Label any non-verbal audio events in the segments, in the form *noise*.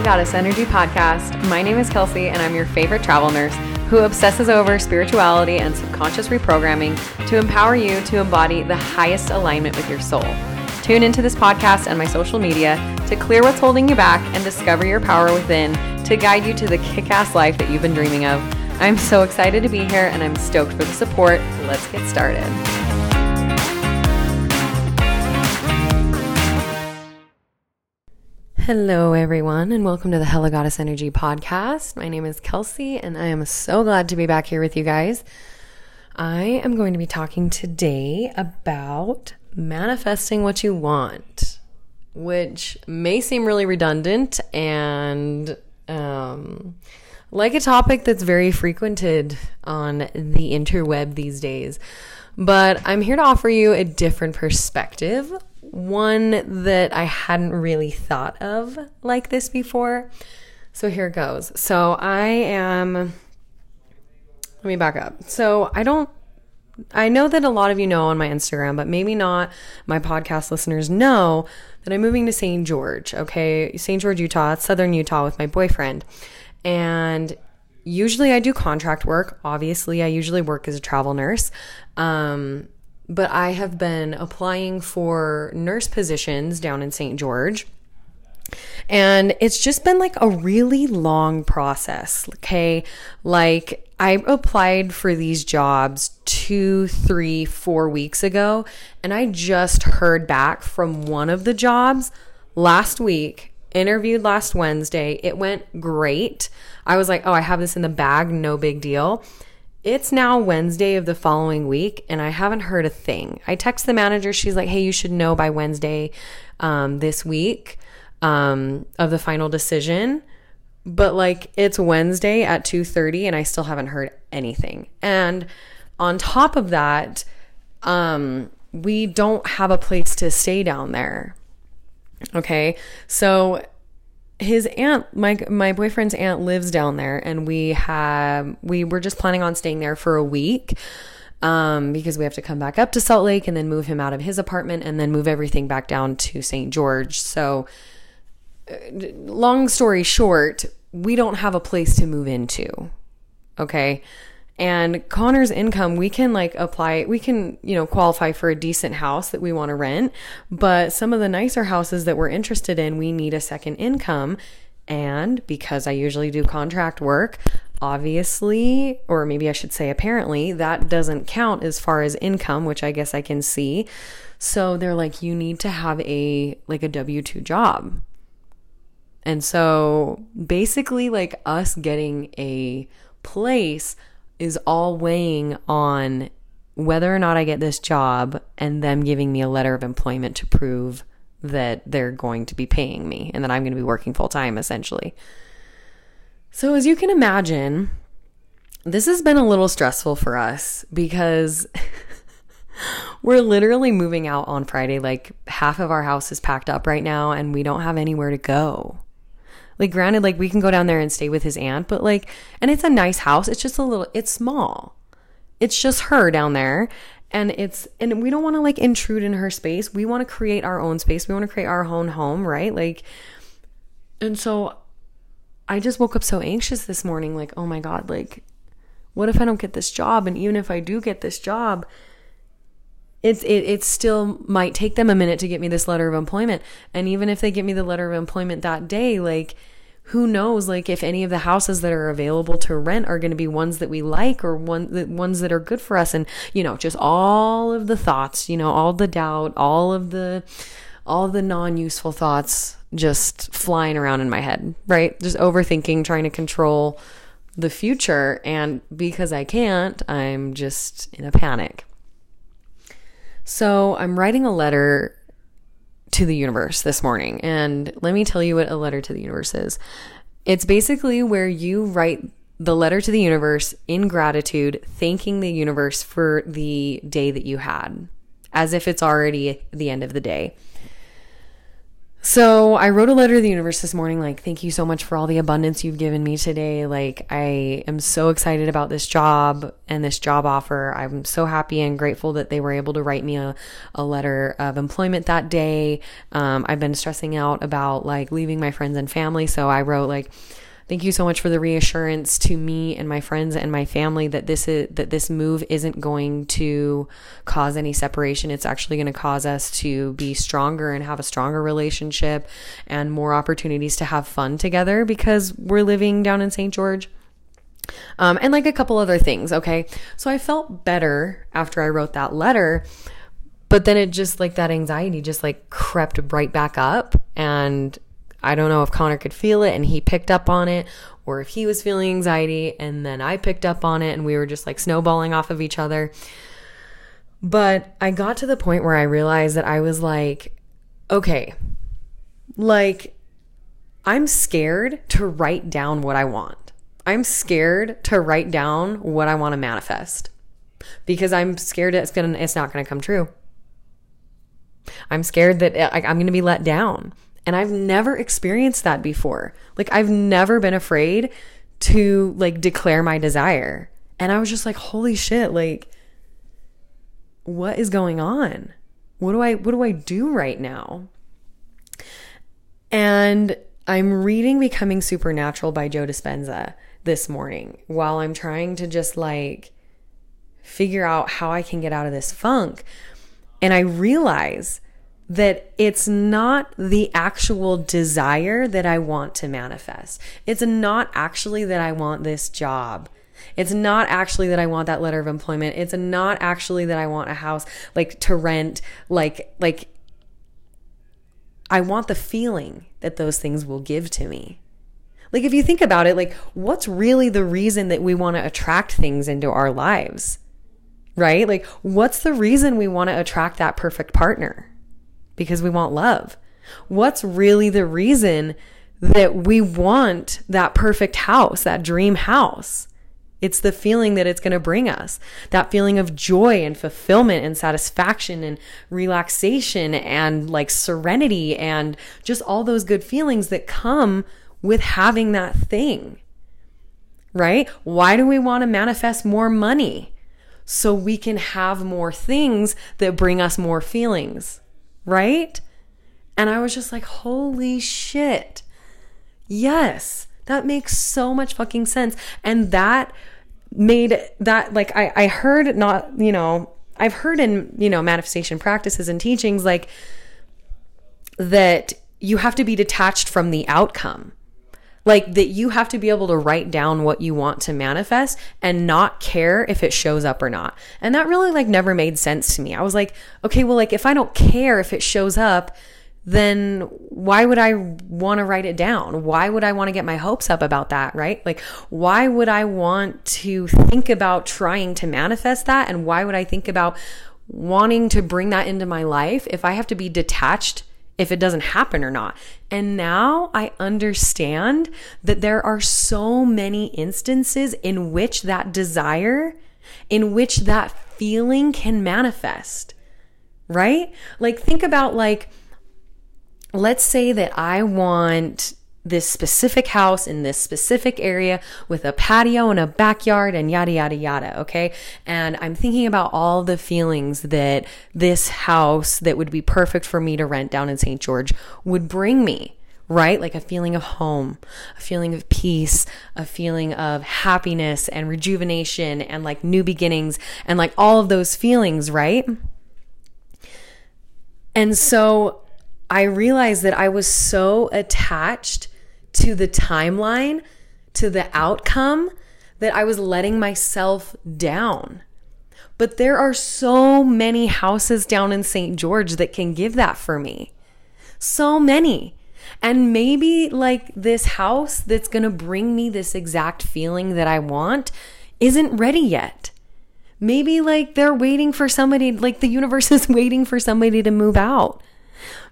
the Goddess Energy Podcast. My name is Kelsey, and I'm your favorite travel nurse who obsesses over spirituality and subconscious reprogramming to empower you to embody the highest alignment with your soul. Tune into this podcast and my social media to clear what's holding you back and discover your power within to guide you to the kick ass life that you've been dreaming of. I'm so excited to be here and I'm stoked for the support. Let's get started. Hello, everyone, and welcome to the Hella Goddess Energy podcast. My name is Kelsey, and I am so glad to be back here with you guys. I am going to be talking today about manifesting what you want, which may seem really redundant and um, like a topic that's very frequented on the interweb these days. But I'm here to offer you a different perspective one that I hadn't really thought of like this before. So here goes. So I am, let me back up. So I don't, I know that a lot of you know on my Instagram, but maybe not my podcast listeners know that I'm moving to St. George, okay? St. George, Utah, southern Utah with my boyfriend. And usually I do contract work. Obviously, I usually work as a travel nurse. Um, but I have been applying for nurse positions down in St. George. And it's just been like a really long process. Okay. Like I applied for these jobs two, three, four weeks ago, and I just heard back from one of the jobs last week, interviewed last Wednesday. It went great. I was like, oh, I have this in the bag, no big deal. It's now Wednesday of the following week, and I haven't heard a thing. I text the manager. She's like, "Hey, you should know by Wednesday um, this week um, of the final decision." But like, it's Wednesday at two thirty, and I still haven't heard anything. And on top of that, um, we don't have a place to stay down there. Okay, so his aunt my my boyfriend's aunt lives down there and we have we were just planning on staying there for a week um, because we have to come back up to Salt Lake and then move him out of his apartment and then move everything back down to St. George. So, uh, long story short, we don't have a place to move into. Okay. And Connor's income, we can like apply, we can, you know, qualify for a decent house that we want to rent. But some of the nicer houses that we're interested in, we need a second income. And because I usually do contract work, obviously, or maybe I should say apparently, that doesn't count as far as income, which I guess I can see. So they're like, you need to have a like a W 2 job. And so basically, like us getting a place is all weighing on whether or not I get this job and them giving me a letter of employment to prove that they're going to be paying me and that I'm going to be working full time essentially. So, as you can imagine, this has been a little stressful for us because *laughs* we're literally moving out on Friday. Like, half of our house is packed up right now, and we don't have anywhere to go. Like, granted, like we can go down there and stay with his aunt, but like, and it's a nice house. It's just a little, it's small. It's just her down there. And it's, and we don't want to like intrude in her space. We want to create our own space. We want to create our own home, right? Like, and so I just woke up so anxious this morning, like, oh my God, like, what if I don't get this job? And even if I do get this job, it's it, it still might take them a minute to get me this letter of employment and even if they get me the letter of employment that day like who knows like if any of the houses that are available to rent are going to be ones that we like or one the ones that are good for us. And you know just all of the thoughts you know all the doubt all of the all the non-useful thoughts just flying around in my head right? Just overthinking trying to control the future. And because I can't I'm just in a panic. So I'm writing a letter to the universe this morning. And let me tell you what a letter to the universe is it's basically where you write the letter to the universe in gratitude, thanking the universe for the day that you had, as if it's already the end of the day. So I wrote a letter to the universe this morning, like, thank you so much for all the abundance you've given me today. Like, I am so excited about this job and this job offer. I'm so happy and grateful that they were able to write me a, a letter of employment that day. Um, I've been stressing out about like leaving my friends and family. So I wrote like, Thank you so much for the reassurance to me and my friends and my family that this is that this move isn't going to cause any separation. It's actually going to cause us to be stronger and have a stronger relationship and more opportunities to have fun together because we're living down in St. George. Um, and like a couple other things, okay? So I felt better after I wrote that letter, but then it just like that anxiety just like crept right back up and I don't know if Connor could feel it and he picked up on it, or if he was feeling anxiety and then I picked up on it and we were just like snowballing off of each other. But I got to the point where I realized that I was like, okay, like I'm scared to write down what I want. I'm scared to write down what I want to manifest because I'm scared it's gonna it's not gonna come true. I'm scared that I'm to be let down. And I've never experienced that before. Like I've never been afraid to like declare my desire. And I was just like, holy shit, like what is going on? What do I what do I do right now? And I'm reading Becoming Supernatural by Joe Dispenza this morning while I'm trying to just like figure out how I can get out of this funk. And I realize that it's not the actual desire that I want to manifest. It's not actually that I want this job. It's not actually that I want that letter of employment. It's not actually that I want a house like to rent like like I want the feeling that those things will give to me. Like if you think about it, like what's really the reason that we want to attract things into our lives? Right? Like what's the reason we want to attract that perfect partner? Because we want love. What's really the reason that we want that perfect house, that dream house? It's the feeling that it's going to bring us. That feeling of joy and fulfillment and satisfaction and relaxation and like serenity and just all those good feelings that come with having that thing. Right? Why do we want to manifest more money? So we can have more things that bring us more feelings right? And I was just like, holy shit. Yes, that makes so much fucking sense. And that made that like I, I heard not, you know, I've heard in, you know, manifestation practices and teachings like that you have to be detached from the outcome like that you have to be able to write down what you want to manifest and not care if it shows up or not. And that really like never made sense to me. I was like, okay, well like if I don't care if it shows up, then why would I want to write it down? Why would I want to get my hopes up about that, right? Like, why would I want to think about trying to manifest that? And why would I think about wanting to bring that into my life if I have to be detached if it doesn't happen or not. And now I understand that there are so many instances in which that desire, in which that feeling can manifest, right? Like, think about, like, let's say that I want this specific house in this specific area with a patio and a backyard and yada, yada, yada. Okay. And I'm thinking about all the feelings that this house that would be perfect for me to rent down in St. George would bring me. Right? Like a feeling of home, a feeling of peace, a feeling of happiness and rejuvenation and like new beginnings and like all of those feelings, right? And so I realized that I was so attached to the timeline, to the outcome, that I was letting myself down. But there are so many houses down in St. George that can give that for me. So many. And maybe like this house that's going to bring me this exact feeling that I want isn't ready yet. Maybe like they're waiting for somebody, like the universe *laughs* is waiting for somebody to move out.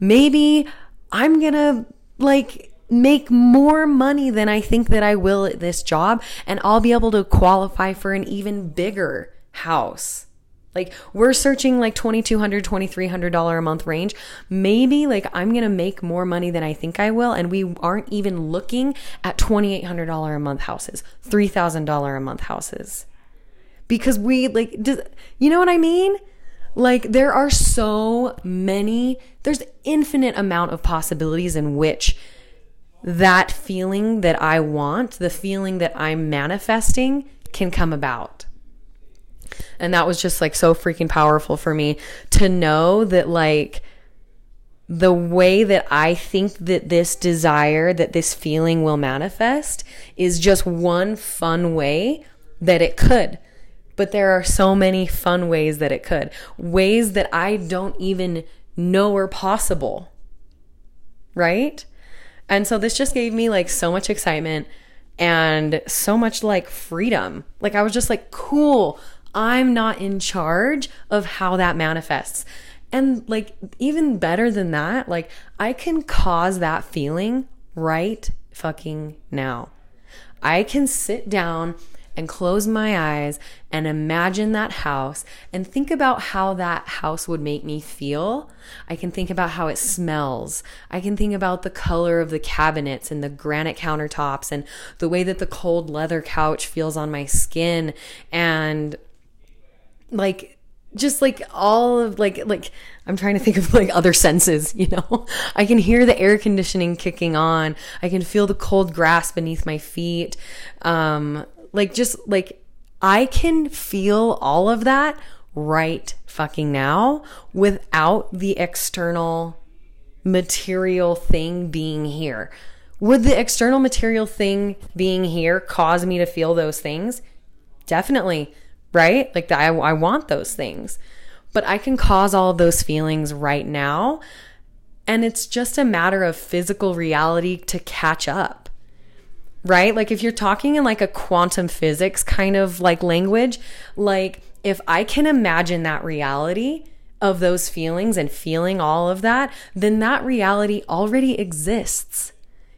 Maybe I'm going to like make more money than I think that I will at this job, and I'll be able to qualify for an even bigger house Like we're searching like $2200 $2300 a month range. Maybe like I'm going to make more money than I think I will and we aren't even looking at $2800 a month houses, $3000 a month houses. Because we like does, you know what I mean? Like there are so many there's infinite amount of possibilities in which that feeling that I want, the feeling that I'm manifesting can come about. And that was just like so freaking powerful for me to know that, like, the way that I think that this desire, that this feeling will manifest is just one fun way that it could. But there are so many fun ways that it could, ways that I don't even know are possible. Right? And so this just gave me like so much excitement and so much like freedom. Like I was just like, cool, I'm not in charge of how that manifests. And like, even better than that, like, I can cause that feeling right fucking now. I can sit down and close my eyes and imagine that house and think about how that house would make me feel. I can think about how it smells. I can think about the color of the cabinets and the granite countertops and the way that the cold leather couch feels on my skin and like just like all of like like I'm trying to think of like other senses, you know. *laughs* I can hear the air conditioning kicking on. I can feel the cold grass beneath my feet. Um like just like I can feel all of that right fucking now without the external material thing being here. Would the external material thing being here cause me to feel those things? Definitely right? Like I, I want those things, but I can cause all of those feelings right now. And it's just a matter of physical reality to catch up, right? Like if you're talking in like a quantum physics kind of like language, like if I can imagine that reality, of those feelings and feeling all of that, then that reality already exists.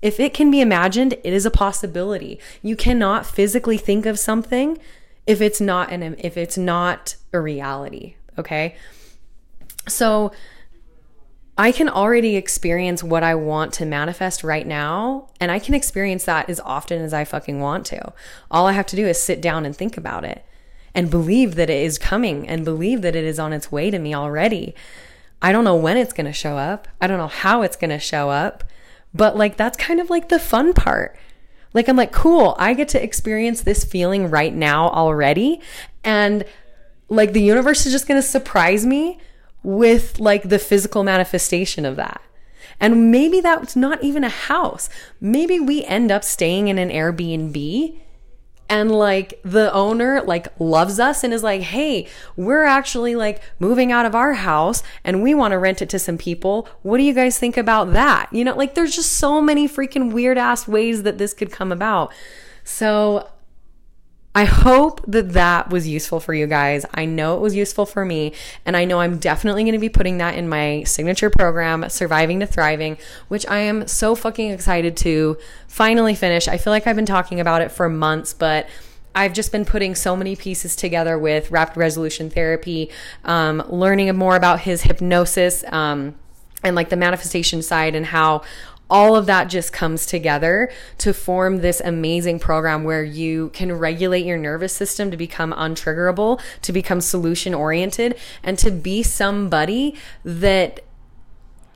If it can be imagined, it is a possibility. You cannot physically think of something if it's not an if it's not a reality, okay? So I can already experience what I want to manifest right now, and I can experience that as often as I fucking want to. All I have to do is sit down and think about it and believe that it is coming and believe that it is on its way to me already. I don't know when it's going to show up. I don't know how it's going to show up, but like that's kind of like the fun part. Like, I'm like, cool, I get to experience this feeling right now already. And like, the universe is just going to surprise me with like the physical manifestation of that. And maybe that's not even a house. Maybe we end up staying in an Airbnb and like the owner like loves us and is like hey we're actually like moving out of our house and we want to rent it to some people what do you guys think about that you know like there's just so many freaking weird ass ways that this could come about so I hope that that was useful for you guys. I know it was useful for me, and I know I'm definitely going to be putting that in my signature program, Surviving to Thriving, which I am so fucking excited to finally finish. I feel like I've been talking about it for months, but I've just been putting so many pieces together with rapid resolution therapy, um, learning more about his hypnosis. Um, and like the manifestation side and how all of that just comes together to form this amazing program where you can regulate your nervous system to become untriggerable, to become solution oriented, and to be somebody that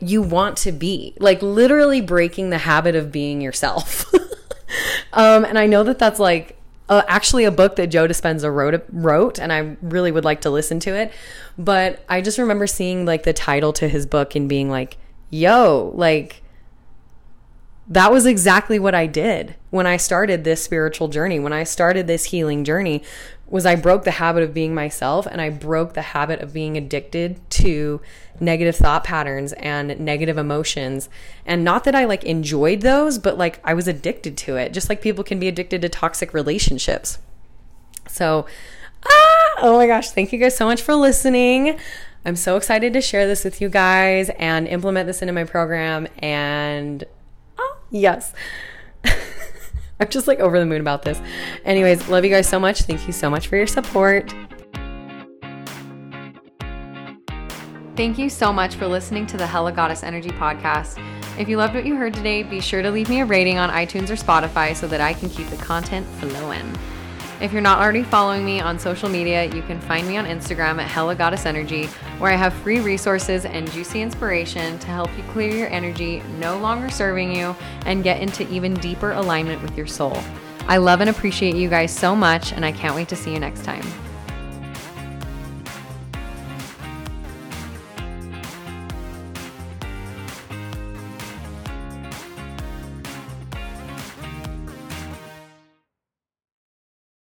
you want to be. Like literally breaking the habit of being yourself. *laughs* um, and I know that that's like uh, actually a book that Joe Dispenza wrote wrote, and I really would like to listen to it. But I just remember seeing like the title to his book and being like, "Yo, like." That was exactly what I did when I started this spiritual journey, when I started this healing journey was I broke the habit of being myself and I broke the habit of being addicted to negative thought patterns and negative emotions. And not that I like enjoyed those, but like I was addicted to it, just like people can be addicted to toxic relationships. So, ah, oh my gosh, thank you guys so much for listening. I'm so excited to share this with you guys and implement this into my program and yes. *laughs* I'm just like over the moon about this. Anyways, love you guys so much. Thank you so much for your support. Thank you so much for listening to the Hella Goddess Energy podcast. If you loved what you heard today, be sure to leave me a rating on iTunes or Spotify so that I can keep the content flowing. If you're not already following me on social media, you can find me on Instagram at Hella Goddess Energy, where I have free resources and juicy inspiration to help you clear your energy no longer serving you and get into even deeper alignment with your soul. I love and appreciate you guys so much, and I can't wait to see you next time.